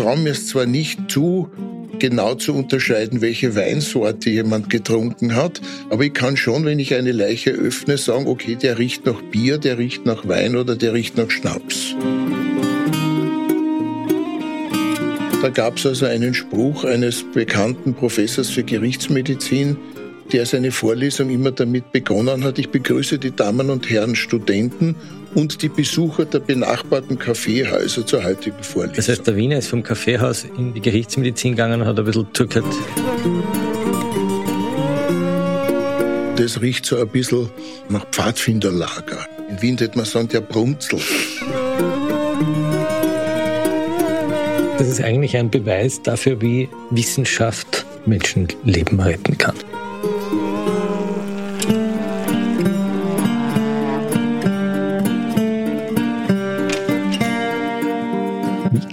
Traue mir es zwar nicht zu, genau zu unterscheiden, welche Weinsorte jemand getrunken hat, aber ich kann schon, wenn ich eine Leiche öffne, sagen, okay, der riecht nach Bier, der riecht nach Wein oder der riecht nach Schnaps. Da gab es also einen Spruch eines bekannten Professors für Gerichtsmedizin, der seine Vorlesung immer damit begonnen hat, ich begrüße die Damen und Herren Studenten und die Besucher der benachbarten Kaffeehäuser zur heutigen Vorlesung. Das heißt, der Wiener ist vom Kaffeehaus in die Gerichtsmedizin gegangen und hat ein bisschen zugehört. Das riecht so ein bisschen nach Pfadfinderlager. In Wien hätte man sagen, der Brunzel. Das ist eigentlich ein Beweis dafür, wie Wissenschaft Menschenleben retten kann.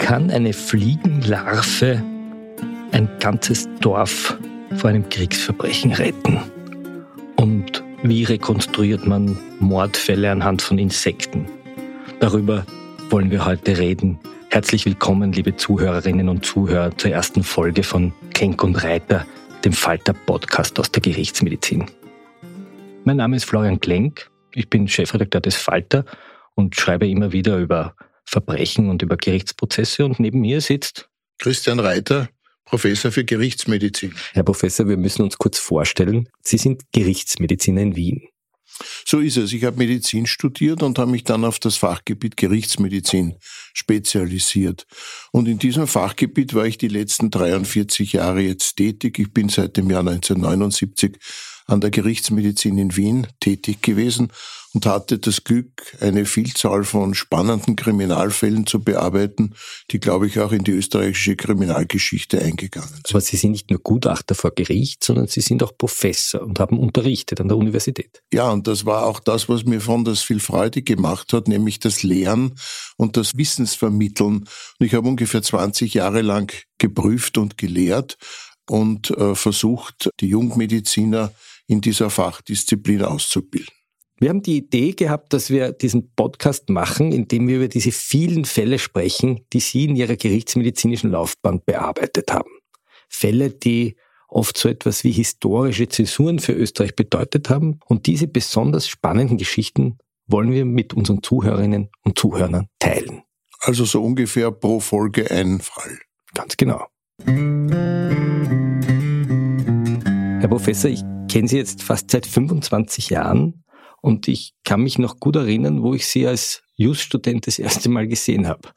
Kann eine Fliegenlarve ein ganzes Dorf vor einem Kriegsverbrechen retten? Und wie rekonstruiert man Mordfälle anhand von Insekten? Darüber wollen wir heute reden. Herzlich willkommen, liebe Zuhörerinnen und Zuhörer, zur ersten Folge von Kenk und Reiter, dem Falter-Podcast aus der Gerichtsmedizin. Mein Name ist Florian Klenk, ich bin Chefredakteur des Falter und schreibe immer wieder über Verbrechen und über Gerichtsprozesse. Und neben mir sitzt Christian Reiter, Professor für Gerichtsmedizin. Herr Professor, wir müssen uns kurz vorstellen. Sie sind Gerichtsmediziner in Wien. So ist es. Ich habe Medizin studiert und habe mich dann auf das Fachgebiet Gerichtsmedizin spezialisiert. Und in diesem Fachgebiet war ich die letzten 43 Jahre jetzt tätig. Ich bin seit dem Jahr 1979 an der Gerichtsmedizin in Wien tätig gewesen und hatte das Glück, eine Vielzahl von spannenden Kriminalfällen zu bearbeiten, die, glaube ich, auch in die österreichische Kriminalgeschichte eingegangen sind. Aber Sie sind nicht nur Gutachter vor Gericht, sondern Sie sind auch Professor und haben unterrichtet an der Universität. Ja, und das war auch das, was mir von das viel Freude gemacht hat, nämlich das Lehren und das Wissensvermitteln. Und ich habe ungefähr 20 Jahre lang geprüft und gelehrt und äh, versucht, die Jungmediziner in dieser Fachdisziplin auszubilden. Wir haben die Idee gehabt, dass wir diesen Podcast machen, indem wir über diese vielen Fälle sprechen, die Sie in Ihrer gerichtsmedizinischen Laufbahn bearbeitet haben. Fälle, die oft so etwas wie historische Zäsuren für Österreich bedeutet haben. Und diese besonders spannenden Geschichten wollen wir mit unseren Zuhörerinnen und Zuhörern teilen. Also so ungefähr pro Folge ein Fall. Ganz genau. Herr Professor, ich kenne Sie jetzt fast seit 25 Jahren und ich kann mich noch gut erinnern, wo ich Sie als Just-Student das erste Mal gesehen habe.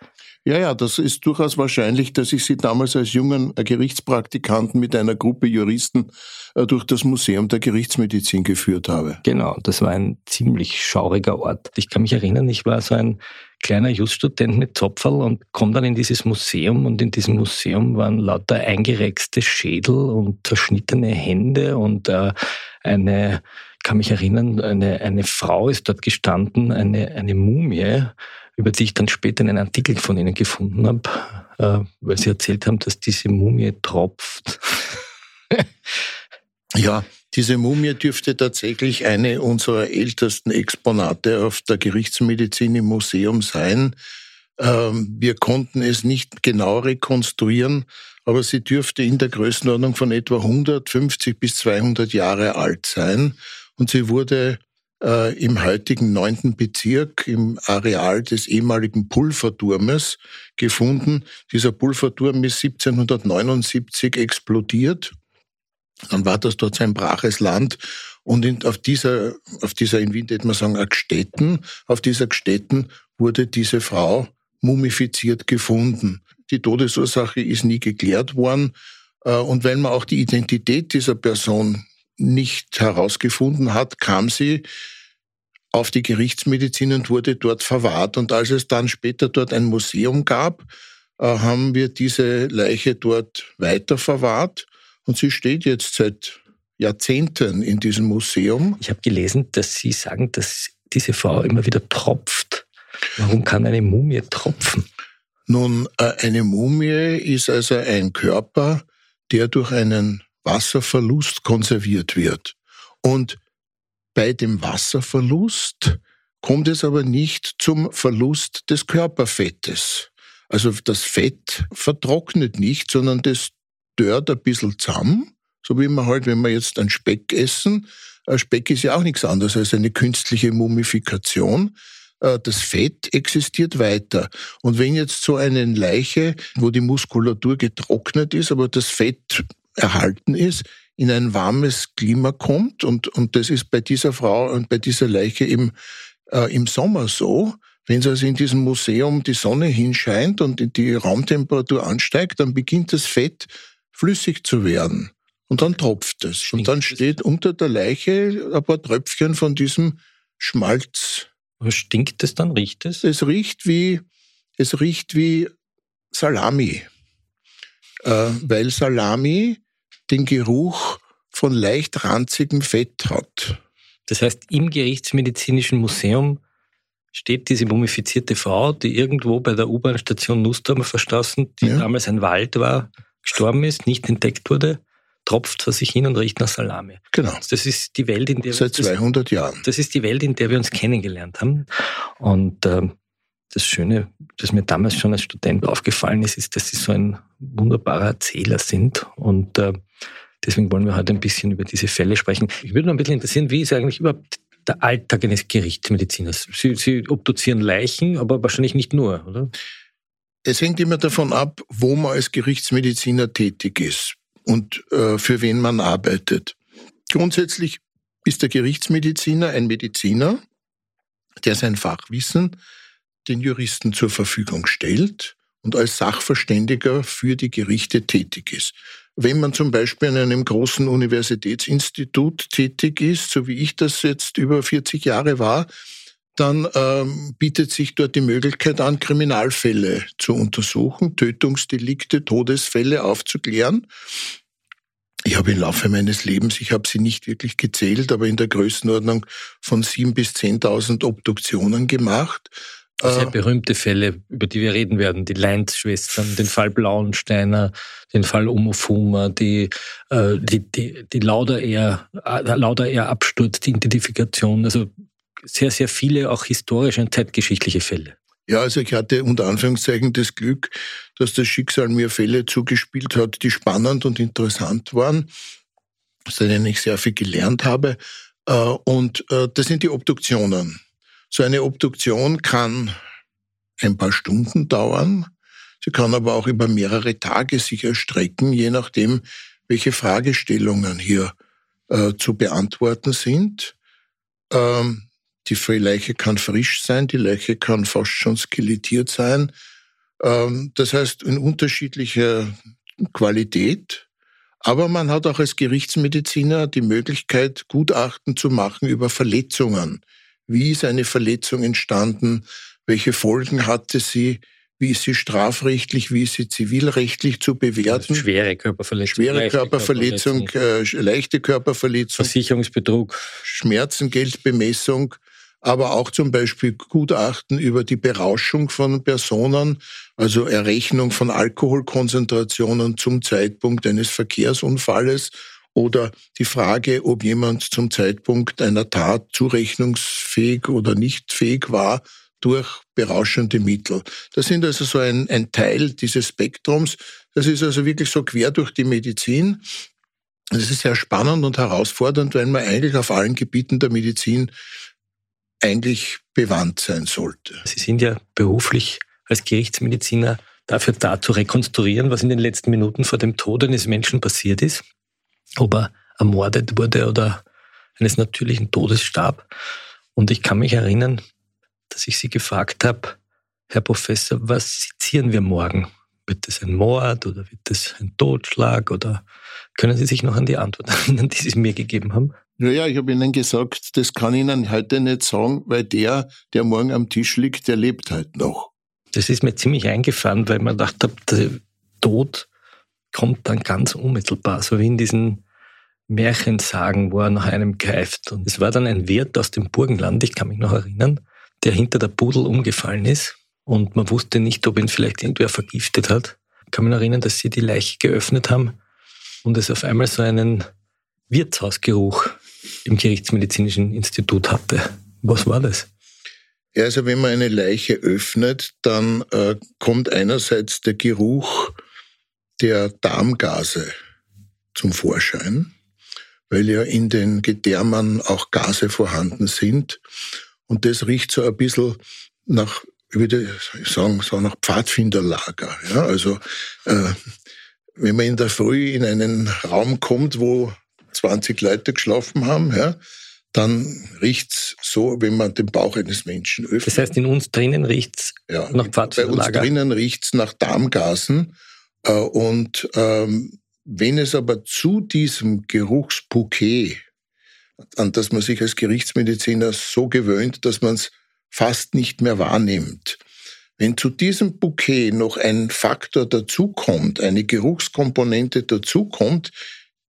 Ja, ja, das ist durchaus wahrscheinlich, dass ich Sie damals als jungen Gerichtspraktikanten mit einer Gruppe Juristen äh, durch das Museum der Gerichtsmedizin geführt habe. Genau, das war ein ziemlich schauriger Ort. Ich kann mich erinnern, ich war so ein kleiner Juststudent mit Zopferl und komme dann in dieses Museum und in diesem Museum waren lauter eingerexte Schädel und zerschnittene Hände und äh, eine, kann mich erinnern, eine, eine Frau ist dort gestanden, eine, eine Mumie, über die ich dann später einen Artikel von ihnen gefunden habe, äh, weil sie erzählt haben, dass diese Mumie tropft. ja, diese Mumie dürfte tatsächlich eine unserer ältesten Exponate auf der Gerichtsmedizin im Museum sein. Ähm, wir konnten es nicht genau rekonstruieren, aber sie dürfte in der Größenordnung von etwa 150 bis 200 Jahre alt sein. Und sie wurde äh, im heutigen neunten Bezirk im Areal des ehemaligen Pulverturmes gefunden. Dieser Pulverturm ist 1779 explodiert dann war das dort so ein braches Land. Und in, auf dieser, auf dieser, in Wien würde man sagen, Gstetten, auf dieser Gstetten wurde diese Frau mumifiziert gefunden. Die Todesursache ist nie geklärt worden. Äh, und weil man auch die Identität dieser Person nicht herausgefunden hat, kam sie auf die Gerichtsmedizin und wurde dort verwahrt. Und als es dann später dort ein Museum gab, äh, haben wir diese Leiche dort weiter verwahrt. Und sie steht jetzt seit Jahrzehnten in diesem Museum. Ich habe gelesen, dass Sie sagen, dass diese Frau immer wieder tropft. Warum kann eine Mumie tropfen? Nun, äh, eine Mumie ist also ein Körper, der durch einen Wasserverlust konserviert wird. Und bei dem Wasserverlust kommt es aber nicht zum Verlust des Körperfettes. Also das Fett vertrocknet nicht, sondern das dört ein bisschen zusammen, so wie man halt, wenn wir jetzt einen Speck essen, Speck ist ja auch nichts anderes als eine künstliche Mumifikation. Äh, das Fett existiert weiter. Und wenn jetzt so eine Leiche, wo die Muskulatur getrocknet ist, aber das Fett erhalten ist, in ein warmes Klima kommt, und, und das ist bei dieser Frau und bei dieser Leiche im, äh, im Sommer so, wenn also in diesem Museum die Sonne hinscheint und die Raumtemperatur ansteigt, dann beginnt das Fett flüssig zu werden. Und dann tropft es. Und dann steht unter der Leiche ein paar Tröpfchen von diesem Schmalz. Was stinkt es dann? Riecht es? Es riecht wie, es riecht wie Salami. Äh, weil Salami den Geruch von leicht ranzigem Fett hat. Das heißt, im Gerichtsmedizinischen Museum steht diese mumifizierte Frau, die irgendwo bei der U-Bahn-Station Nussdorfer Verstraßen, die ja. damals ein Wald war, gestorben ist, nicht entdeckt wurde, tropft vor sich hin und riecht nach Salami. Genau. Das ist die Welt, in der seit wir, 200 das, Jahren. Das ist die Welt, in der wir uns kennengelernt haben. Und äh, das Schöne, das mir damals schon als Student aufgefallen ist, ist, dass sie so ein wunderbarer Erzähler sind und äh, Deswegen wollen wir heute ein bisschen über diese Fälle sprechen. Ich würde noch ein bisschen interessieren, wie ist eigentlich überhaupt der Alltag eines Gerichtsmediziners? Sie, Sie obduzieren Leichen, aber wahrscheinlich nicht nur, oder? Es hängt immer davon ab, wo man als Gerichtsmediziner tätig ist und äh, für wen man arbeitet. Grundsätzlich ist der Gerichtsmediziner ein Mediziner, der sein Fachwissen den Juristen zur Verfügung stellt und als Sachverständiger für die Gerichte tätig ist. Wenn man zum Beispiel an einem großen Universitätsinstitut tätig ist, so wie ich das jetzt über 40 Jahre war, dann ähm, bietet sich dort die Möglichkeit an, Kriminalfälle zu untersuchen, Tötungsdelikte, Todesfälle aufzuklären. Ich habe im Laufe meines Lebens, ich habe sie nicht wirklich gezählt, aber in der Größenordnung von sieben bis zehntausend Obduktionen gemacht. Sehr äh, berühmte Fälle, über die wir reden werden. Die Leinz-Schwestern, den Fall Blauensteiner, den Fall Omofuma, die, äh, die, die, die Lauda-Air-Absturz, die Identifikation. Also sehr, sehr viele auch historische und zeitgeschichtliche Fälle. Ja, also ich hatte unter Anführungszeichen das Glück, dass das Schicksal mir Fälle zugespielt hat, die spannend und interessant waren, aus denen ich sehr viel gelernt habe. Äh, und das sind die Obduktionen. So eine Obduktion kann ein paar Stunden dauern. Sie kann aber auch über mehrere Tage sich erstrecken, je nachdem, welche Fragestellungen hier äh, zu beantworten sind. Ähm, die Leiche kann frisch sein, die Leiche kann fast schon skelettiert sein. Ähm, das heißt, in unterschiedlicher Qualität. Aber man hat auch als Gerichtsmediziner die Möglichkeit, Gutachten zu machen über Verletzungen. Wie ist eine Verletzung entstanden? Welche Folgen hatte sie? Wie ist sie strafrechtlich? Wie ist sie zivilrechtlich zu bewerten? Also schwere Körperverletzung. Schwere Körperverletzung, Körperverletzung. Äh, leichte Körperverletzung. Versicherungsbetrug. Schmerzengeldbemessung aber auch zum Beispiel Gutachten über die Berauschung von Personen, also Errechnung von Alkoholkonzentrationen zum Zeitpunkt eines Verkehrsunfalles oder die Frage, ob jemand zum Zeitpunkt einer Tat zurechnungsfähig oder nicht fähig war durch berauschende Mittel. Das sind also so ein, ein Teil dieses Spektrums. Das ist also wirklich so quer durch die Medizin. Das ist sehr spannend und herausfordernd, weil man eigentlich auf allen Gebieten der Medizin eigentlich bewandt sein sollte. Sie sind ja beruflich als Gerichtsmediziner dafür da zu rekonstruieren, was in den letzten Minuten vor dem Tod eines Menschen passiert ist ob er ermordet wurde oder eines natürlichen Todes starb. Und ich kann mich erinnern, dass ich Sie gefragt habe, Herr Professor, was sezieren wir morgen? Wird es ein Mord oder wird es ein Totschlag? Oder können Sie sich noch an die Antwort erinnern, die Sie mir gegeben haben? Naja, ich habe Ihnen gesagt, das kann ich Ihnen heute nicht sagen, weil der, der morgen am Tisch liegt, der lebt halt noch. Das ist mir ziemlich eingefahren, weil man gedacht habe, der Tod kommt dann ganz unmittelbar, so wie in diesen Märchensagen, wo er nach einem greift. Und es war dann ein Wirt aus dem Burgenland, ich kann mich noch erinnern, der hinter der Pudel umgefallen ist und man wusste nicht, ob ihn vielleicht irgendwer vergiftet hat. Ich kann mich noch erinnern, dass sie die Leiche geöffnet haben und es auf einmal so einen Wirtshausgeruch im Gerichtsmedizinischen Institut hatte. Was war das? Ja, also wenn man eine Leiche öffnet, dann äh, kommt einerseits der Geruch der Darmgase zum Vorschein, weil ja in den Gedärmen auch Gase vorhanden sind. Und das riecht so ein bisschen nach, ich würde sagen, so nach Pfadfinderlager. Ja, also äh, wenn man in der Früh in einen Raum kommt, wo 20 Leute geschlafen haben, ja, dann riecht's so, wenn man den Bauch eines Menschen öffnet. Das heißt, in uns drinnen riecht's ja, nach Pfadfinderlager? Bei uns drinnen riecht's nach Darmgasen. Äh, und ähm, wenn es aber zu diesem Geruchsbouquet, an das man sich als Gerichtsmediziner so gewöhnt, dass man es fast nicht mehr wahrnimmt, wenn zu diesem Bouquet noch ein Faktor dazukommt, eine Geruchskomponente dazukommt,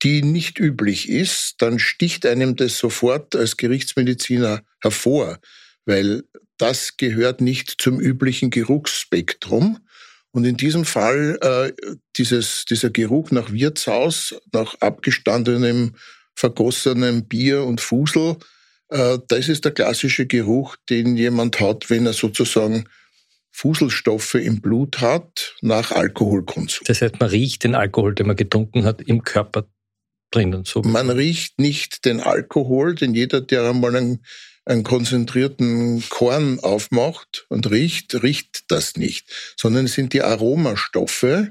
die nicht üblich ist, dann sticht einem das sofort als Gerichtsmediziner hervor, weil das gehört nicht zum üblichen Geruchsspektrum. Und in diesem Fall äh, dieses, dieser Geruch nach Wirtshaus, nach abgestandenem, vergossenem Bier und Fusel, äh, das ist der klassische Geruch, den jemand hat, wenn er sozusagen Fuselstoffe im Blut hat nach Alkoholkonsum. Das heißt, man riecht den Alkohol, den man getrunken hat, im Körper drinnen. So. Man riecht nicht den Alkohol, denn jeder, der einmal einen einen konzentrierten Korn aufmacht und riecht, riecht das nicht, sondern es sind die Aromastoffe,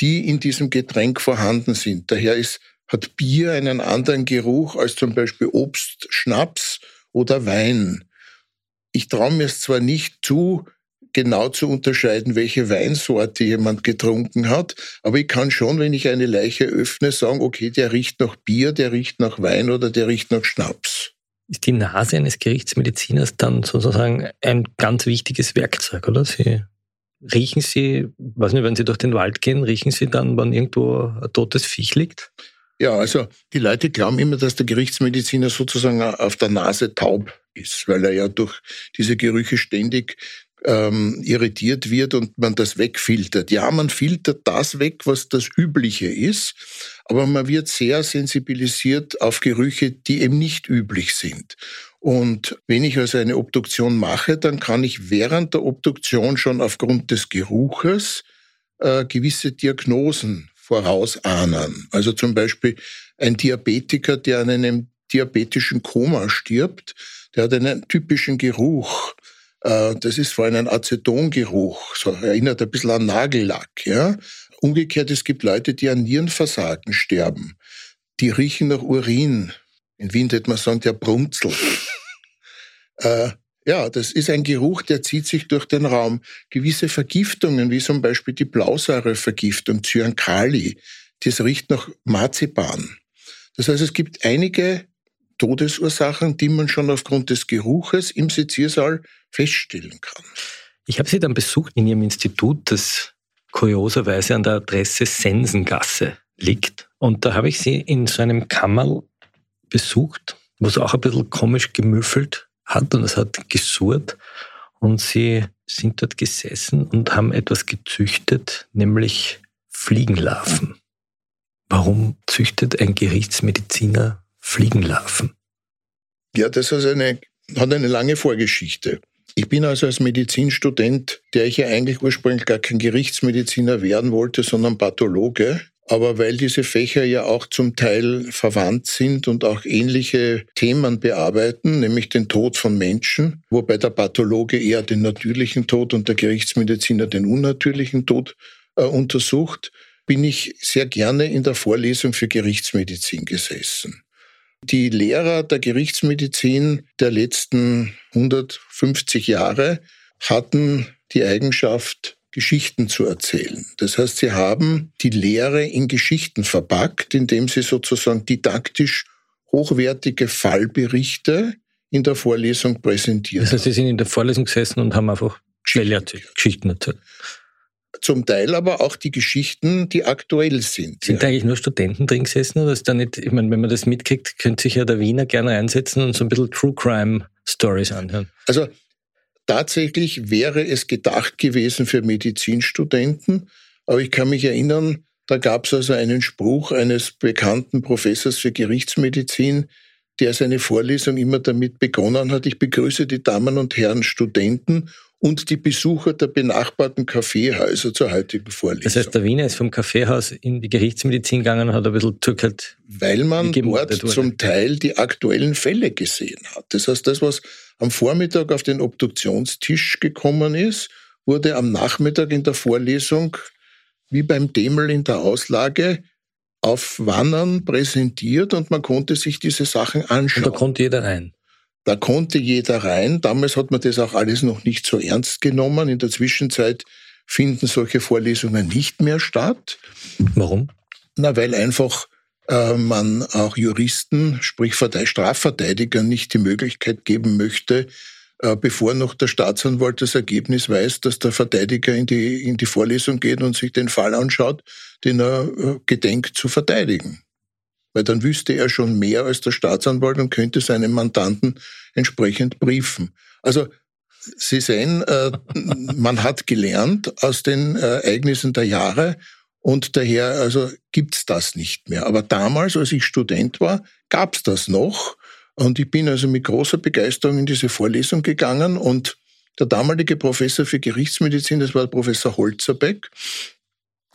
die in diesem Getränk vorhanden sind. Daher ist, hat Bier einen anderen Geruch als zum Beispiel Obst, Schnaps oder Wein. Ich traue mir es zwar nicht zu, genau zu unterscheiden, welche Weinsorte jemand getrunken hat, aber ich kann schon, wenn ich eine Leiche öffne, sagen, okay, der riecht nach Bier, der riecht nach Wein oder der riecht nach Schnaps ist die Nase eines Gerichtsmediziners dann sozusagen ein ganz wichtiges Werkzeug, oder? Sie riechen Sie, weiß nicht, wenn Sie durch den Wald gehen, riechen Sie dann, wann irgendwo ein totes Viech liegt? Ja, also die Leute glauben immer, dass der Gerichtsmediziner sozusagen auf der Nase taub ist, weil er ja durch diese Gerüche ständig ähm, irritiert wird und man das wegfiltert. Ja, man filtert das weg, was das Übliche ist, aber man wird sehr sensibilisiert auf Gerüche, die eben nicht üblich sind. Und wenn ich also eine Obduktion mache, dann kann ich während der Obduktion schon aufgrund des Geruches äh, gewisse Diagnosen vorausahnen. Also zum Beispiel ein Diabetiker, der an einem diabetischen Koma stirbt, der hat einen typischen Geruch. Äh, das ist vor allem ein Acetongeruch, so erinnert ein bisschen an Nagellack. Ja? Umgekehrt, es gibt Leute, die an Nierenversagen sterben. Die riechen nach Urin. In Wien würde man sagen, der Brunzel. äh, ja, das ist ein Geruch, der zieht sich durch den Raum. Gewisse Vergiftungen, wie zum Beispiel die Blausäurevergiftung, Zyankali, das riecht nach Marzipan. Das heißt, es gibt einige Todesursachen, die man schon aufgrund des Geruches im Seziersaal feststellen kann. Ich habe Sie dann besucht in Ihrem Institut, das kurioserweise an der Adresse Sensengasse liegt. Und da habe ich Sie in so einem Kammerl besucht, wo es auch ein bisschen komisch gemüffelt hat und es hat gesurrt. Und Sie sind dort gesessen und haben etwas gezüchtet, nämlich Fliegenlarven. Warum züchtet ein Gerichtsmediziner Fliegenlarven? Ja, das eine, hat eine lange Vorgeschichte. Ich bin also als Medizinstudent, der ich ja eigentlich ursprünglich gar kein Gerichtsmediziner werden wollte, sondern Pathologe. Aber weil diese Fächer ja auch zum Teil verwandt sind und auch ähnliche Themen bearbeiten, nämlich den Tod von Menschen, wobei der Pathologe eher den natürlichen Tod und der Gerichtsmediziner den unnatürlichen Tod äh, untersucht, bin ich sehr gerne in der Vorlesung für Gerichtsmedizin gesessen. Die Lehrer der Gerichtsmedizin der letzten 150 Jahre hatten die Eigenschaft, Geschichten zu erzählen. Das heißt, sie haben die Lehre in Geschichten verpackt, indem sie sozusagen didaktisch hochwertige Fallberichte in der Vorlesung präsentiert. Das heißt, Sie sind in der Vorlesung gesessen und haben einfach Geschichten erzählt. Geschichten erzählt. Zum Teil aber auch die Geschichten, die aktuell sind. Sind ja. da eigentlich nur Studenten drin gesessen oder ist da nicht, ich meine, wenn man das mitkriegt, könnte sich ja der Wiener gerne einsetzen und so ein bisschen True Crime Stories anhören. Also tatsächlich wäre es gedacht gewesen für Medizinstudenten, aber ich kann mich erinnern, da gab es also einen Spruch eines bekannten Professors für Gerichtsmedizin, der seine Vorlesung immer damit begonnen hat, ich begrüße die Damen und Herren Studenten und die Besucher der benachbarten Kaffeehäuser zur heutigen Vorlesung. Das heißt, der Wiener ist vom Kaffeehaus in die Gerichtsmedizin gegangen und hat ein bisschen zurückgehört. Weil man dort zum Teil die aktuellen Fälle gesehen hat. Das heißt, das, was am Vormittag auf den Obduktionstisch gekommen ist, wurde am Nachmittag in der Vorlesung wie beim Demel in der Auslage auf Wannern präsentiert und man konnte sich diese Sachen anschauen. Und da konnte jeder rein. Da konnte jeder rein. Damals hat man das auch alles noch nicht so ernst genommen. In der Zwischenzeit finden solche Vorlesungen nicht mehr statt. Warum? Na, weil einfach äh, man auch Juristen, sprich Strafverteidigern, nicht die Möglichkeit geben möchte, äh, bevor noch der Staatsanwalt das Ergebnis weiß, dass der Verteidiger in die, in die Vorlesung geht und sich den Fall anschaut, den er äh, gedenkt zu verteidigen weil dann wüsste er schon mehr als der Staatsanwalt und könnte seinen Mandanten entsprechend briefen. Also Sie sehen, äh, man hat gelernt aus den äh, Ereignissen der Jahre und daher also gibt's das nicht mehr. Aber damals, als ich Student war, gab's das noch und ich bin also mit großer Begeisterung in diese Vorlesung gegangen und der damalige Professor für Gerichtsmedizin, das war Professor Holzerbeck,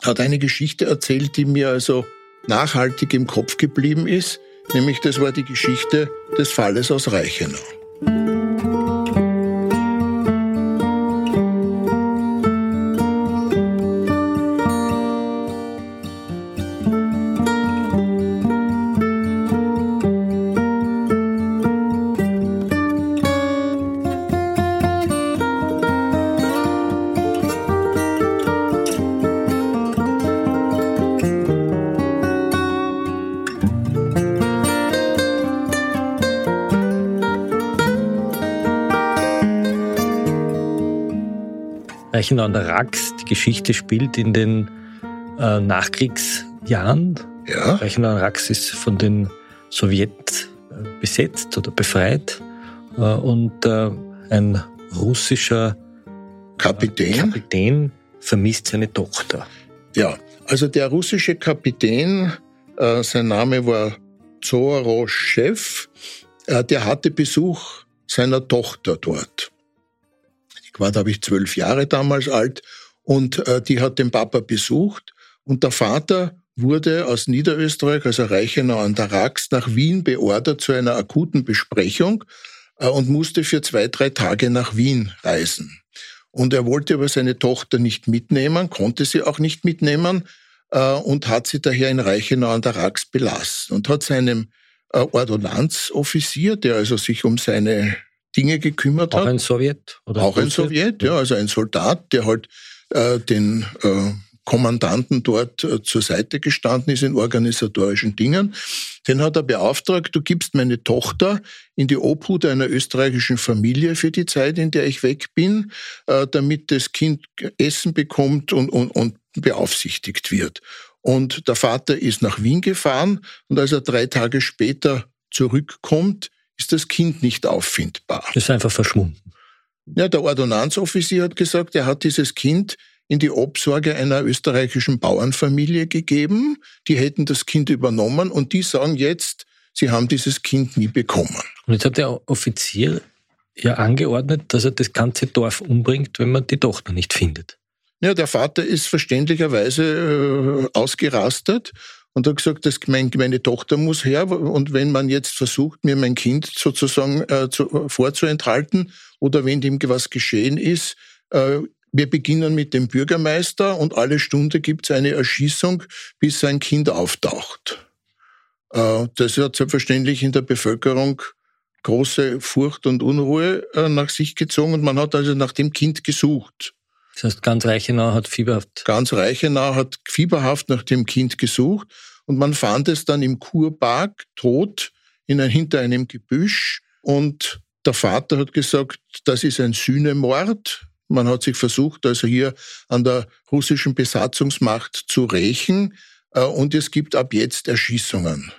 hat eine Geschichte erzählt, die mir also nachhaltig im Kopf geblieben ist, nämlich das war die Geschichte des Falles aus Reichenau. An der Rax. Die Geschichte spielt in den äh, Nachkriegsjahren. Ja. Reichenau an der Rax ist von den Sowjet äh, besetzt oder befreit. Äh, und äh, ein russischer Kapitän? Kapitän vermisst seine Tochter. Ja, also der russische Kapitän, äh, sein Name war Zoroschew, äh, der hatte Besuch seiner Tochter dort. Ich war, da ich zwölf Jahre damals alt und äh, die hat den Papa besucht und der Vater wurde aus Niederösterreich, also Reichenau an der Rax, nach Wien beordert zu einer akuten Besprechung äh, und musste für zwei, drei Tage nach Wien reisen. Und er wollte aber seine Tochter nicht mitnehmen, konnte sie auch nicht mitnehmen äh, und hat sie daher in Reichenau an der Rax belassen und hat seinem äh, Ordonnanzoffizier, der also sich um seine Dinge gekümmert auch hat. Auch ein Sowjet? Oder auch ein Sowjet, ja, also ein Soldat, der halt äh, den äh, Kommandanten dort äh, zur Seite gestanden ist in organisatorischen Dingen. Den hat er beauftragt, du gibst meine Tochter in die Obhut einer österreichischen Familie für die Zeit, in der ich weg bin, äh, damit das Kind Essen bekommt und, und, und beaufsichtigt wird. Und der Vater ist nach Wien gefahren und als er drei Tage später zurückkommt, das Kind nicht auffindbar. Ist einfach verschwunden. Ja, der Ordonnanzoffizier hat gesagt, er hat dieses Kind in die Obsorge einer österreichischen Bauernfamilie gegeben. Die hätten das Kind übernommen und die sagen jetzt, sie haben dieses Kind nie bekommen. Und jetzt hat der Offizier ja angeordnet, dass er das ganze Dorf umbringt, wenn man die Tochter nicht findet. Ja, der Vater ist verständlicherweise äh, ausgerastet und hat gesagt, dass meine Tochter muss her und wenn man jetzt versucht, mir mein Kind sozusagen äh, zu, vorzuenthalten oder wenn dem was geschehen ist, äh, wir beginnen mit dem Bürgermeister und alle Stunde gibt es eine Erschießung, bis sein Kind auftaucht. Äh, das hat selbstverständlich in der Bevölkerung große Furcht und Unruhe äh, nach sich gezogen und man hat also nach dem Kind gesucht. Das heißt, ganz Reichenau hat fieberhaft. Ganz Reichenau hat fieberhaft nach dem Kind gesucht und man fand es dann im Kurpark tot in hinter einem Gebüsch und der Vater hat gesagt, das ist ein Sühnemord. Man hat sich versucht, also hier an der russischen Besatzungsmacht zu rächen äh, und es gibt ab jetzt Erschießungen.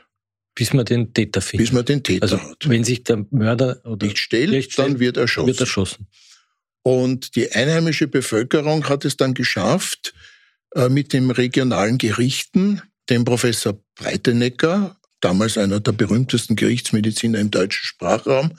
Bis man den Täter findet. Bis man den Täter also, hat. Wenn sich der Mörder oder nicht stellt, dann wird erschossen. Wird erschossen. Und die einheimische Bevölkerung hat es dann geschafft, äh, mit den regionalen Gerichten, dem Professor Breitenecker, damals einer der berühmtesten Gerichtsmediziner im deutschen Sprachraum,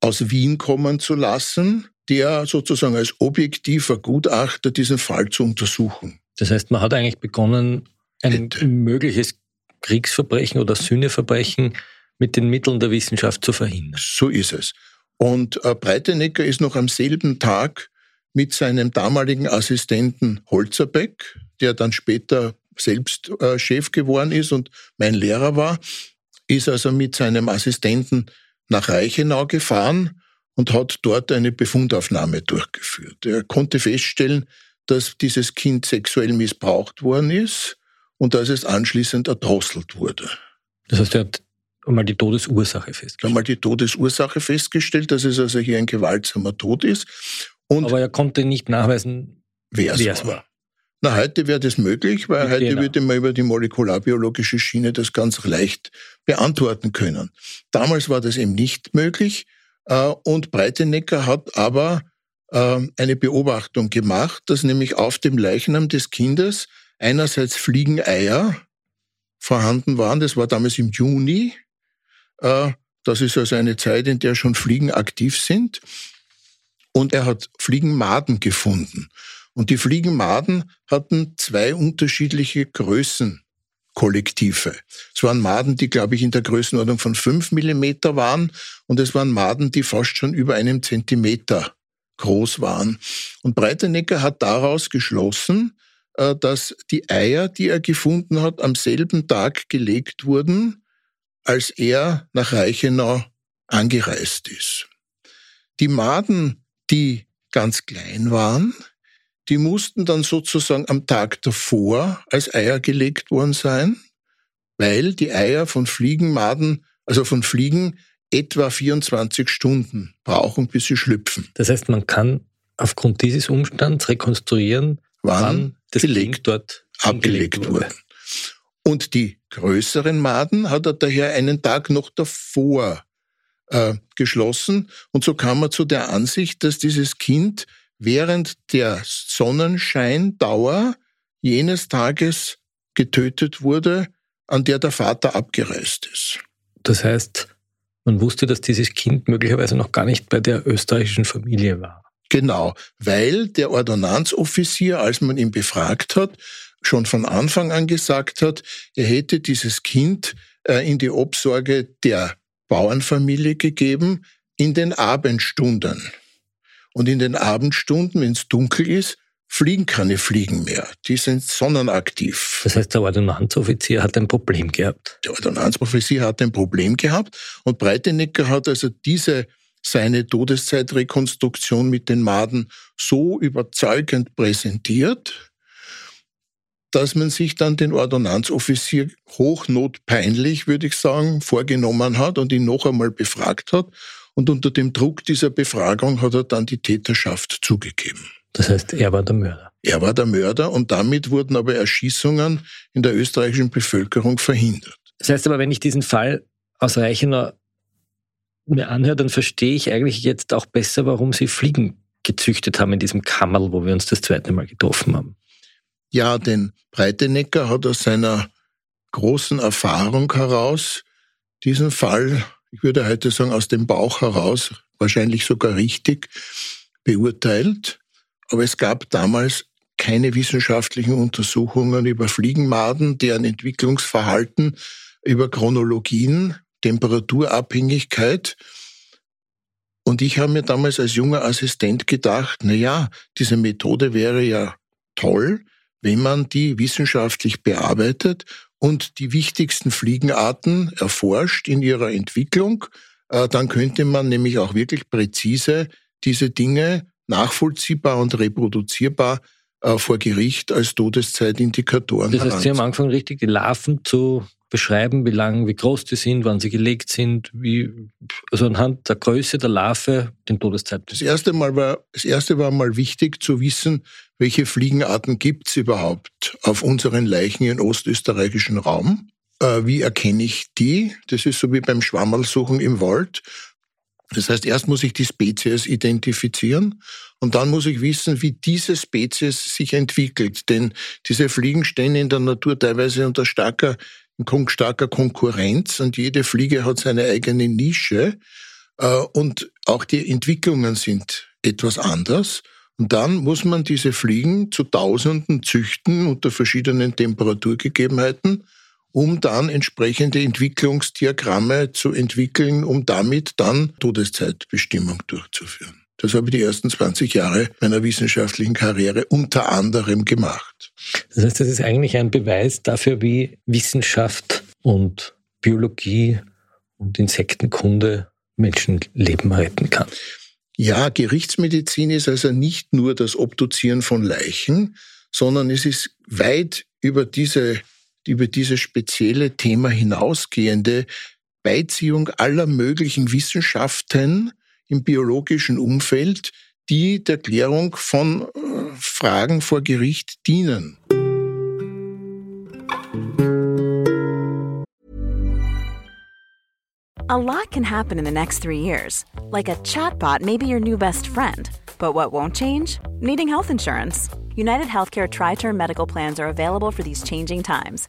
aus Wien kommen zu lassen, der sozusagen als objektiver Gutachter diesen Fall zu untersuchen. Das heißt, man hat eigentlich begonnen, ein Hätte. mögliches Kriegsverbrechen oder Sündeverbrechen mit den Mitteln der Wissenschaft zu verhindern. So ist es. Und äh, Breitenecker ist noch am selben Tag mit seinem damaligen Assistenten Holzerbeck, der dann später selbst äh, Chef geworden ist und mein Lehrer war, ist also mit seinem Assistenten nach Reichenau gefahren und hat dort eine Befundaufnahme durchgeführt. Er konnte feststellen, dass dieses Kind sexuell missbraucht worden ist und dass es anschließend erdrosselt wurde. Das heißt, er hat einmal die Todesursache festgestellt. Einmal die Todesursache festgestellt, dass es also hier ein gewaltsamer Tod ist. Und Aber er konnte nicht nachweisen, wer es war. war. Na, heute wäre das möglich, weil heute genau. würde man über die molekularbiologische Schiene das ganz leicht beantworten können. Damals war das eben nicht möglich äh, und Breitenecker hat aber äh, eine Beobachtung gemacht, dass nämlich auf dem Leichnam des Kindes einerseits Fliegeneier vorhanden waren, das war damals im Juni, das ist also eine Zeit, in der schon Fliegen aktiv sind. Und er hat Fliegenmaden gefunden. Und die Fliegenmaden hatten zwei unterschiedliche Größenkollektive. Es waren Maden, die, glaube ich, in der Größenordnung von fünf Millimeter waren. Und es waren Maden, die fast schon über einem Zentimeter groß waren. Und Breitenecker hat daraus geschlossen, äh, dass die Eier, die er gefunden hat, am selben Tag gelegt wurden, als er nach Reichenau angereist ist. Die Maden, die ganz klein waren, die mussten dann sozusagen am Tag davor als Eier gelegt worden sein, weil die Eier von Fliegenmaden, also von Fliegen, etwa 24 Stunden brauchen, bis sie schlüpfen. Das heißt, man kann aufgrund dieses Umstands rekonstruieren, wann, wann das gelegt dort abgelegt wurde. wurde. Und die größeren Maden hat er daher einen Tag noch davor äh, geschlossen. Und so kam er zu der Ansicht, dass dieses Kind während der Sonnenscheindauer jenes Tages getötet wurde, an der der Vater abgereist ist. Das heißt, man wusste, dass dieses Kind möglicherweise noch gar nicht bei der österreichischen Familie war. Genau, weil der Ordonnanzoffizier, als man ihn befragt hat, schon von Anfang an gesagt hat, er hätte dieses Kind äh, in die Obsorge der Bauernfamilie gegeben in den Abendstunden. Und in den Abendstunden, wenn es dunkel ist, fliegen keine Fliegen mehr. Die sind sonnenaktiv. Das heißt, der Ordonnanzoffizier hat ein Problem gehabt. Der Ordonnanzoffizier hat ein Problem gehabt und Breitenecker hat also diese seine Todeszeitrekonstruktion mit den Maden so überzeugend präsentiert, dass man sich dann den Ordonnanzoffizier hochnotpeinlich, würde ich sagen, vorgenommen hat und ihn noch einmal befragt hat. Und unter dem Druck dieser Befragung hat er dann die Täterschaft zugegeben. Das heißt, er war der Mörder. Er war der Mörder und damit wurden aber Erschießungen in der österreichischen Bevölkerung verhindert. Das heißt aber, wenn ich diesen Fall aus Reichenau mir anhöre, dann verstehe ich eigentlich jetzt auch besser, warum Sie Fliegen gezüchtet haben in diesem Kammerl, wo wir uns das zweite Mal getroffen haben. Ja, denn Breitenecker hat aus seiner großen Erfahrung heraus diesen Fall, ich würde heute sagen, aus dem Bauch heraus, wahrscheinlich sogar richtig beurteilt. Aber es gab damals keine wissenschaftlichen Untersuchungen über Fliegenmaden, deren Entwicklungsverhalten, über Chronologien, Temperaturabhängigkeit. Und ich habe mir damals als junger Assistent gedacht, na ja, diese Methode wäre ja toll, wenn man die wissenschaftlich bearbeitet und die wichtigsten Fliegenarten erforscht in ihrer Entwicklung, äh, dann könnte man nämlich auch wirklich präzise diese Dinge nachvollziehbar und reproduzierbar äh, vor Gericht als Todeszeitindikatoren. Das heißt, Sie haben angefangen, richtig die Larven zu beschreiben, wie lang, wie groß die sind, wann sie gelegt sind, wie, also anhand der Größe der Larve den Todeszeitpunkt. Das erste Mal war, das erste war mal wichtig zu wissen, welche Fliegenarten gibt es überhaupt auf unseren Leichen im ostösterreichischen Raum. Äh, wie erkenne ich die? Das ist so wie beim Schwammerlsuchen im Wald. Das heißt, erst muss ich die Spezies identifizieren und dann muss ich wissen, wie diese Spezies sich entwickelt. Denn diese Fliegen stehen in der Natur teilweise unter starker starker Konkurrenz und jede Fliege hat seine eigene Nische äh, und auch die Entwicklungen sind etwas anders. Und dann muss man diese Fliegen zu Tausenden züchten unter verschiedenen Temperaturgegebenheiten, um dann entsprechende Entwicklungsdiagramme zu entwickeln, um damit dann Todeszeitbestimmung durchzuführen. Das habe ich die ersten 20 Jahre meiner wissenschaftlichen Karriere unter anderem gemacht. Das heißt, das ist eigentlich ein Beweis dafür, wie Wissenschaft und Biologie und Insektenkunde Menschenleben retten kann. Ja, Gerichtsmedizin ist also nicht nur das Obduzieren von Leichen, sondern es ist weit über diese, über dieses spezielle Thema hinausgehende Beiziehung aller möglichen Wissenschaften im biologischen Umfeld, die der Klärung von äh, Fragen vor Gericht dienen. A lot can happen in the next three years. Like a chatbot may be your new best friend. But what won't change? Needing health insurance. United Healthcare Tri Term Medical Plans are available for these changing times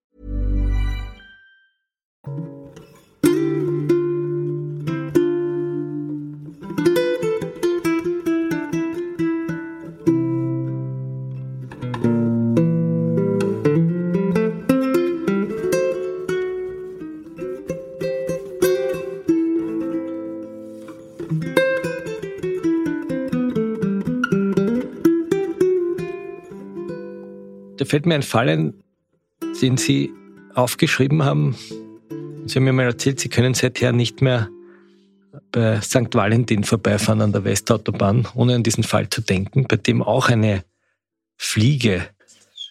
fällt mir ein Fall ein, den Sie aufgeschrieben haben. Sie haben mir mal erzählt, Sie können seither nicht mehr bei St. Valentin vorbeifahren an der Westautobahn, ohne an diesen Fall zu denken, bei dem auch eine Fliege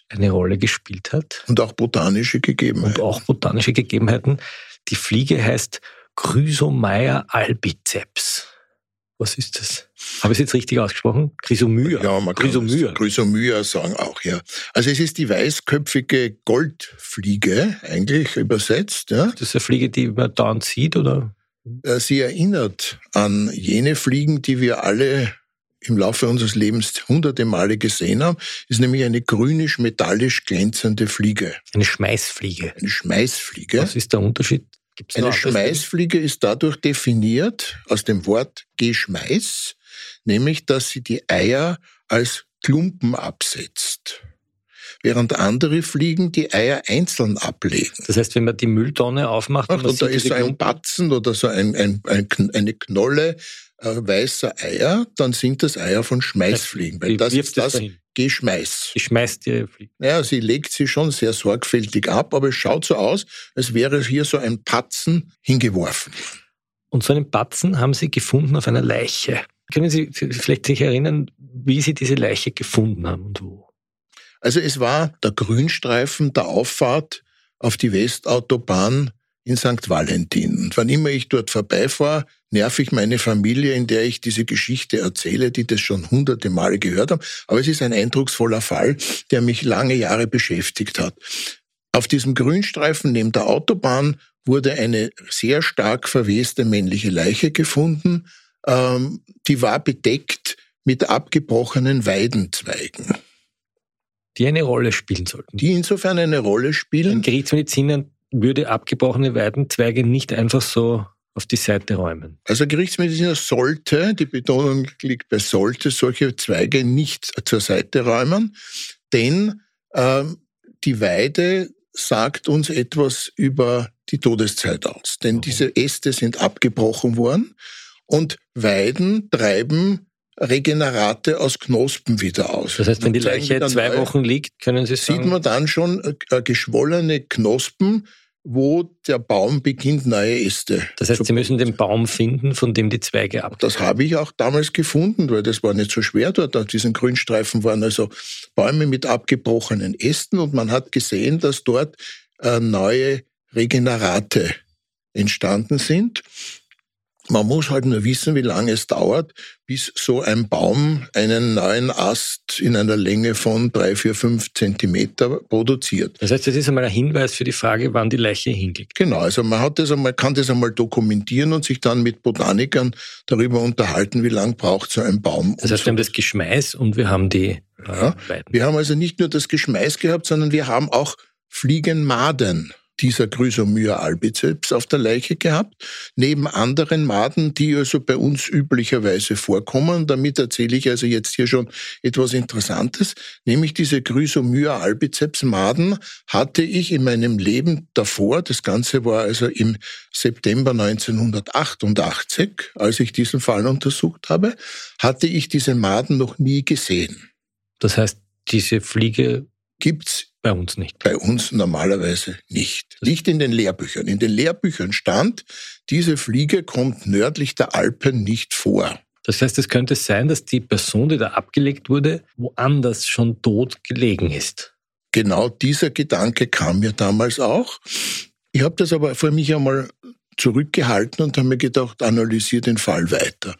eine Rolle gespielt hat. Und auch botanische Gegebenheiten. Und auch botanische Gegebenheiten. Die Fliege heißt Chrysomya albiceps. Was ist das? Habe ich es jetzt richtig ausgesprochen? Chrysomyia. Ja, man kann. Chrysomyia sagen auch, ja. Also es ist die weißköpfige Goldfliege, eigentlich übersetzt. Ja. Das ist eine Fliege, die man dauernd sieht, oder? Äh, sie erinnert an jene Fliegen, die wir alle im Laufe unseres Lebens hunderte Male gesehen haben, ist nämlich eine grünisch-metallisch glänzende Fliege. Eine Schmeißfliege. Eine Schmeißfliege. Was ist der Unterschied Gibt's Eine Schmeißfliege ist dadurch definiert aus dem Wort Geschmeiß, nämlich dass sie die Eier als Klumpen absetzt während andere Fliegen die Eier einzeln ablegen. Das heißt, wenn man die Mülltonne aufmacht, Ach, und da ist so ein Batzen oder so ein, ein, ein, eine Knolle äh, weißer Eier, dann sind das Eier von Schmeißfliegen, weil das ist das, Geschmeiß. Ich schmeiß die Fliegen. Ja, sie legt sie schon sehr sorgfältig ab, aber es schaut so aus, als wäre hier so ein Patzen hingeworfen. Und so einen Batzen haben Sie gefunden auf einer Leiche. Können Sie vielleicht sich erinnern, wie Sie diese Leiche gefunden haben und wo? Also es war der Grünstreifen der Auffahrt auf die Westautobahn in St. Valentin. Und wann immer ich dort vorbeifahre, nerv ich meine Familie, in der ich diese Geschichte erzähle, die das schon hunderte Male gehört haben. Aber es ist ein eindrucksvoller Fall, der mich lange Jahre beschäftigt hat. Auf diesem Grünstreifen neben der Autobahn wurde eine sehr stark verweste männliche Leiche gefunden. Ähm, die war bedeckt mit abgebrochenen Weidenzweigen. Die eine Rolle spielen sollten. Die insofern eine Rolle spielen. Ein Gerichtsmediziner würde abgebrochene Weidenzweige nicht einfach so auf die Seite räumen. Also Gerichtsmediziner sollte, die Betonung liegt bei sollte, solche Zweige nicht zur Seite räumen, denn ähm, die Weide sagt uns etwas über die Todeszeit aus. Denn diese Äste sind abgebrochen worden und Weiden treiben Regenerate aus Knospen wieder aus. Das heißt, wenn die Leiche zwei Wochen liegt, können Sie sagen? Sieht man dann schon äh, geschwollene Knospen, wo der Baum beginnt, neue Äste. Das heißt, Sie müssen den Baum finden, von dem die Zweige ab. Das habe ich auch damals gefunden, weil das war nicht so schwer dort. Auf diesen Grünstreifen waren also Bäume mit abgebrochenen Ästen und man hat gesehen, dass dort äh, neue Regenerate entstanden sind. Man muss halt nur wissen, wie lange es dauert, bis so ein Baum einen neuen Ast in einer Länge von drei, vier, fünf Zentimeter produziert. Das heißt, das ist einmal ein Hinweis für die Frage, wann die Leiche hingeht. Genau, also man hat das einmal, kann das einmal dokumentieren und sich dann mit Botanikern darüber unterhalten, wie lang braucht so ein Baum. Das heißt, wir haben das Geschmeiß und wir haben die äh, ja, Wir haben also nicht nur das Geschmeiß gehabt, sondern wir haben auch Fliegenmaden dieser Chrysomyia albiceps auf der Leiche gehabt, neben anderen Maden, die also bei uns üblicherweise vorkommen. Damit erzähle ich also jetzt hier schon etwas Interessantes, nämlich diese Chrysomyia albiceps Maden hatte ich in meinem Leben davor, das Ganze war also im September 1988, als ich diesen Fall untersucht habe, hatte ich diese Maden noch nie gesehen. Das heißt, diese Fliege gibt's bei uns nicht. Bei uns normalerweise nicht. Nicht in den Lehrbüchern. In den Lehrbüchern stand, diese Fliege kommt nördlich der Alpen nicht vor. Das heißt, es könnte sein, dass die Person, die da abgelegt wurde, woanders schon tot gelegen ist. Genau dieser Gedanke kam mir damals auch. Ich habe das aber vor mich einmal zurückgehalten und habe mir gedacht, analysiere den Fall weiter.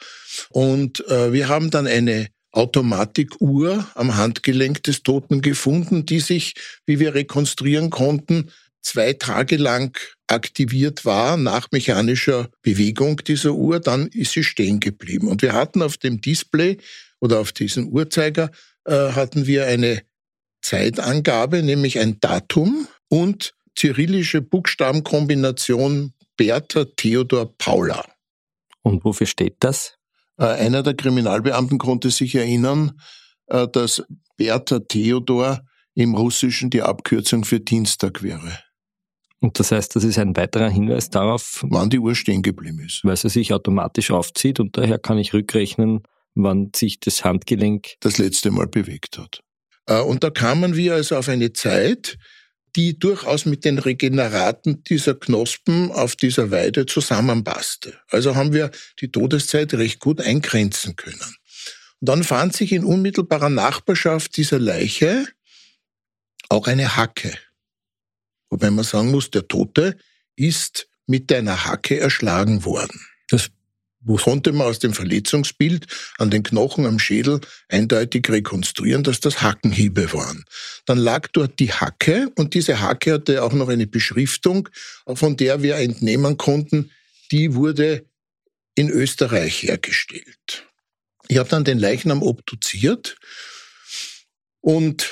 Und äh, wir haben dann eine Automatikuhr am Handgelenk des Toten gefunden, die sich, wie wir rekonstruieren konnten, zwei Tage lang aktiviert war nach mechanischer Bewegung dieser Uhr, dann ist sie stehen geblieben. Und wir hatten auf dem Display oder auf diesem Uhrzeiger äh, hatten wir eine Zeitangabe, nämlich ein Datum und cyrillische Buchstabenkombination Bertha Theodor Paula. Und wofür steht das? Äh, einer der Kriminalbeamten konnte sich erinnern, äh, dass Bertha Theodor im Russischen die Abkürzung für Dienstag wäre. Und das heißt, das ist ein weiterer Hinweis darauf, wann die Uhr stehen geblieben ist. Weil sie sich automatisch aufzieht und daher kann ich rückrechnen, wann sich das Handgelenk das letzte Mal bewegt hat. Äh, und da kamen wir also auf eine Zeit, die durchaus mit den Regeneraten dieser Knospen auf dieser Weide zusammenpasste. Also haben wir die Todeszeit recht gut eingrenzen können. Und dann fand sich in unmittelbarer Nachbarschaft dieser Leiche auch eine Hacke. Wobei man sagen muss, der Tote ist mit einer Hacke erschlagen worden. Das konnte man aus dem Verletzungsbild an den Knochen am Schädel eindeutig rekonstruieren, dass das Hackenhiebe waren. Dann lag dort die Hacke und diese Hacke hatte auch noch eine Beschriftung, von der wir entnehmen konnten, die wurde in Österreich hergestellt. Ich habe dann den Leichnam obduziert und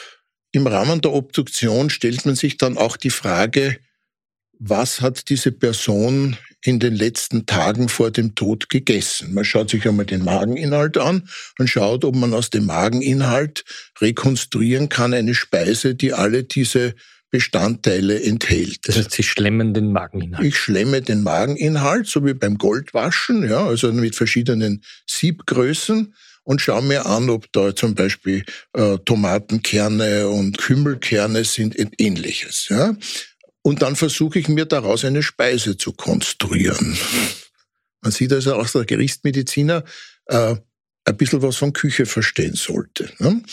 im Rahmen der Obduktion stellt man sich dann auch die Frage, was hat diese Person in den letzten Tagen vor dem Tod gegessen. Man schaut sich einmal den Mageninhalt an und schaut, ob man aus dem Mageninhalt rekonstruieren kann eine Speise, die alle diese Bestandteile enthält. Das heißt, Sie schlemmen den Mageninhalt? Ich schlemme den Mageninhalt, so wie beim Goldwaschen, ja, also mit verschiedenen Siebgrößen und schaue mir an, ob da zum Beispiel äh, Tomatenkerne und Kümmelkerne sind ähnliches. Ja. Und dann versuche ich mir daraus eine Speise zu konstruieren. Man sieht also aus der Gerichtsmediziner äh, ein bisschen was von Küche verstehen sollte. Ne?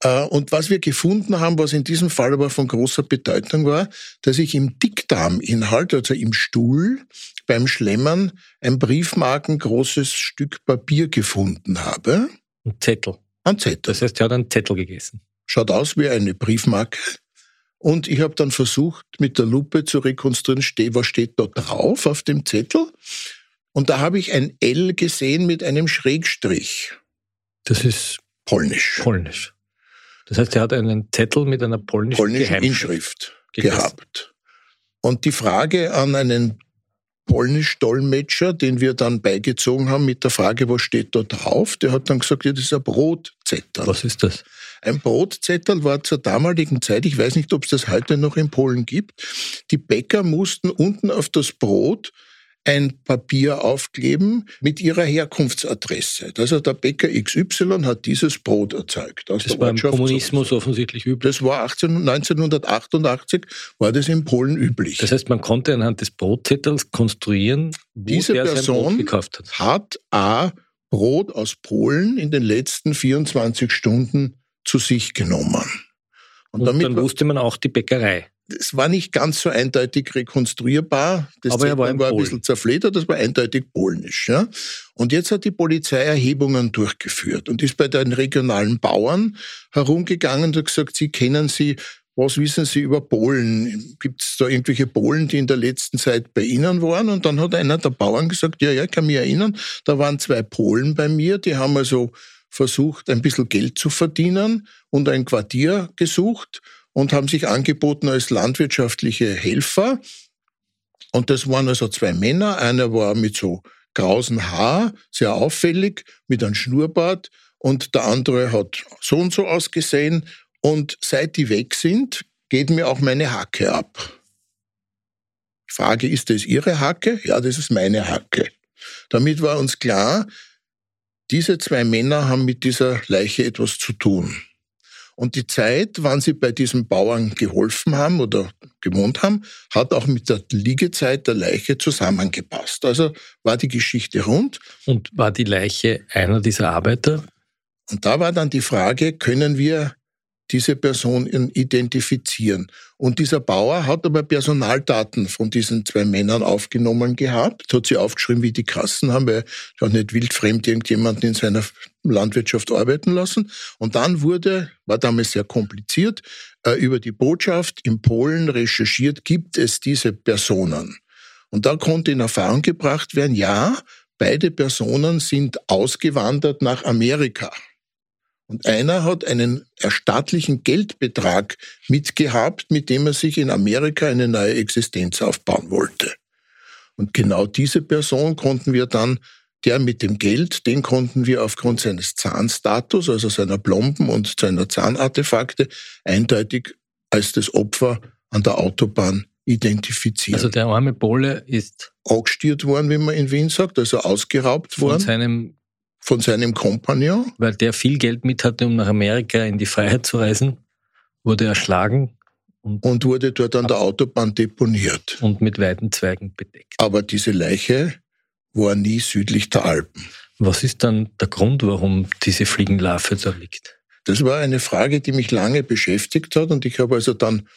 Äh, und was wir gefunden haben, was in diesem Fall aber von großer Bedeutung war, dass ich im Dickdarminhalt, also im Stuhl, beim Schlemmern ein briefmarkengroßes Stück Papier gefunden habe. Ein Zettel. Ein Zettel. Das heißt, er hat einen Zettel gegessen. Schaut aus wie eine Briefmarke. Und ich habe dann versucht, mit der Lupe zu rekonstruieren, was steht da drauf auf dem Zettel. Und da habe ich ein L gesehen mit einem Schrägstrich. Das ist polnisch. Polnisch. Das heißt, er hat einen Zettel mit einer polnischen, polnischen Inschrift gehabt. Und die Frage an einen Polnisch-Dolmetscher, den wir dann beigezogen haben mit der Frage, was steht da drauf, der hat dann gesagt, ja, das ist ein Brotzettel. Was ist das? Ein Brotzettel war zur damaligen Zeit, ich weiß nicht, ob es das heute noch in Polen gibt, die Bäcker mussten unten auf das Brot ein Papier aufkleben mit ihrer Herkunftsadresse. Also der Bäcker XY hat dieses Brot erzeugt. Das war im Kommunismus offensichtlich üblich. Das war 18, 1988 war das in Polen üblich. Das heißt, man konnte anhand des Brotzettels konstruieren, wo Diese der Person sein Brot gekauft hat. hat A Brot aus Polen in den letzten 24 Stunden zu sich genommen. Und, Und dann wusste man auch die Bäckerei es war nicht ganz so eindeutig rekonstruierbar. Das Aber er war, war ein bisschen zerfledert, das war eindeutig polnisch. Ja? Und jetzt hat die Polizei Erhebungen durchgeführt und ist bei den regionalen Bauern herumgegangen und hat gesagt, sie kennen sie, was wissen Sie über Polen? Gibt es da irgendwelche Polen, die in der letzten Zeit bei Ihnen waren? Und dann hat einer der Bauern gesagt, ja, ja, ich kann mich erinnern, da waren zwei Polen bei mir, die haben also versucht, ein bisschen Geld zu verdienen und ein Quartier gesucht und haben sich angeboten als landwirtschaftliche Helfer. Und das waren also zwei Männer. Einer war mit so grausen Haar, sehr auffällig, mit einem Schnurrbart. Und der andere hat so und so ausgesehen. Und seit die weg sind, geht mir auch meine Hacke ab. Frage, ist das Ihre Hacke? Ja, das ist meine Hacke. Damit war uns klar, diese zwei Männer haben mit dieser Leiche etwas zu tun. Und die Zeit, wann sie bei diesem Bauern geholfen haben oder gewohnt haben, hat auch mit der Liegezeit der Leiche zusammengepasst. Also war die Geschichte rund. Und war die Leiche einer dieser Arbeiter? Und da war dann die Frage, können wir diese Person identifizieren. Und dieser Bauer hat aber Personaldaten von diesen zwei Männern aufgenommen gehabt, hat sie aufgeschrieben, wie die Kassen haben, weil er hat nicht wildfremd irgendjemanden in seiner Landwirtschaft arbeiten lassen. Und dann wurde, war damals sehr kompliziert, äh, über die Botschaft in Polen recherchiert, gibt es diese Personen. Und da konnte in Erfahrung gebracht werden, ja, beide Personen sind ausgewandert nach Amerika. Und einer hat einen erstattlichen Geldbetrag mitgehabt, mit dem er sich in Amerika eine neue Existenz aufbauen wollte. Und genau diese Person konnten wir dann, der mit dem Geld, den konnten wir aufgrund seines Zahnstatus, also seiner Plomben und seiner Zahnartefakte, eindeutig als das Opfer an der Autobahn identifizieren. Also der arme Pole ist angestiert worden, wie man in Wien sagt, also ausgeraubt worden. Von seinem von seinem Kompagnon. Weil der viel Geld mit hatte, um nach Amerika in die Freiheit zu reisen, wurde erschlagen. Und, und wurde dort an der Autobahn deponiert. Und mit weiten Zweigen bedeckt. Aber diese Leiche war nie südlich der Alpen. Was ist dann der Grund, warum diese Fliegenlarve da liegt? Das war eine Frage, die mich lange beschäftigt hat und ich habe also dann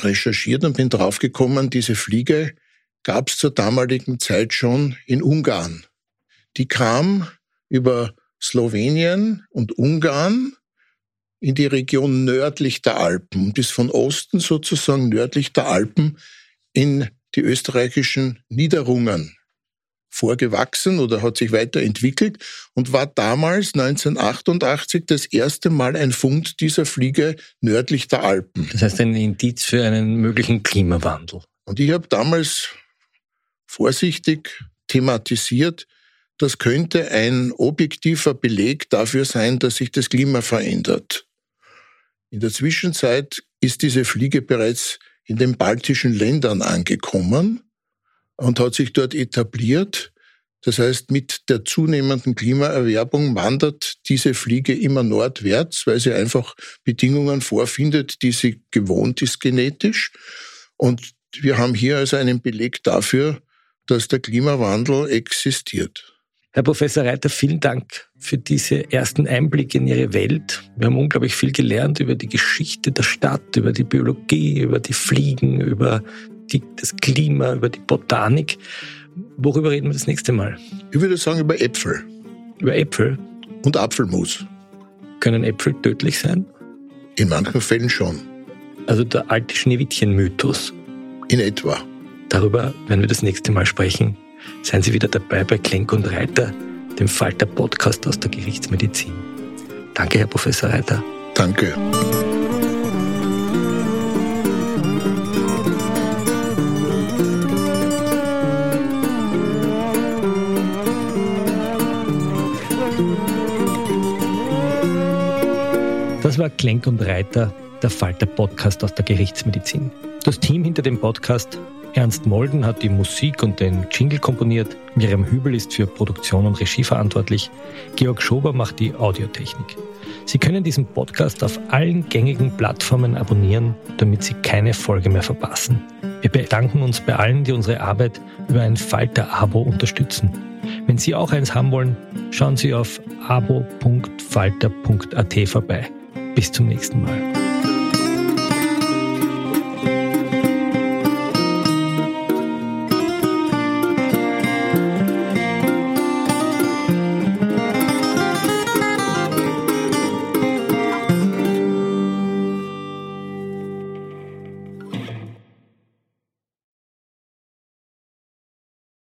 recherchiert und bin draufgekommen, diese Fliege gab es zur damaligen Zeit schon in Ungarn die kam über Slowenien und Ungarn in die Region nördlich der Alpen und ist von Osten sozusagen nördlich der Alpen in die österreichischen Niederungen vorgewachsen oder hat sich weiterentwickelt und war damals 1988 das erste Mal ein Fund dieser Fliege nördlich der Alpen. Das heißt ein Indiz für einen möglichen Klimawandel. Und ich habe damals vorsichtig thematisiert, das könnte ein objektiver Beleg dafür sein, dass sich das Klima verändert. In der Zwischenzeit ist diese Fliege bereits in den baltischen Ländern angekommen und hat sich dort etabliert. Das heißt, mit der zunehmenden Klimaerwerbung wandert diese Fliege immer nordwärts, weil sie einfach Bedingungen vorfindet, die sie gewohnt ist genetisch. Und wir haben hier also einen Beleg dafür, dass der Klimawandel existiert. Herr Professor Reiter, vielen Dank für diese ersten Einblicke in Ihre Welt. Wir haben unglaublich viel gelernt über die Geschichte der Stadt, über die Biologie, über die Fliegen, über die, das Klima, über die Botanik. Worüber reden wir das nächste Mal? Ich würde sagen über Äpfel. Über Äpfel? Und Apfelmus. Können Äpfel tödlich sein? In manchen Fällen schon. Also der alte Schneewittchen-Mythos. In etwa. Darüber werden wir das nächste Mal sprechen. Seien Sie wieder dabei bei Klenk und Reiter, dem Falter Podcast aus der Gerichtsmedizin. Danke, Herr Professor Reiter. Danke. war Klenk und Reiter, der Falter Podcast aus der Gerichtsmedizin. Das Team hinter dem Podcast Ernst Molden hat die Musik und den Jingle komponiert. Miriam Hübel ist für Produktion und Regie verantwortlich. Georg Schober macht die Audiotechnik. Sie können diesen Podcast auf allen gängigen Plattformen abonnieren, damit Sie keine Folge mehr verpassen. Wir bedanken uns bei allen, die unsere Arbeit über ein Falter-Abo unterstützen. Wenn Sie auch eins haben wollen, schauen Sie auf abo.falter.at vorbei. Bis zum nächsten Mal.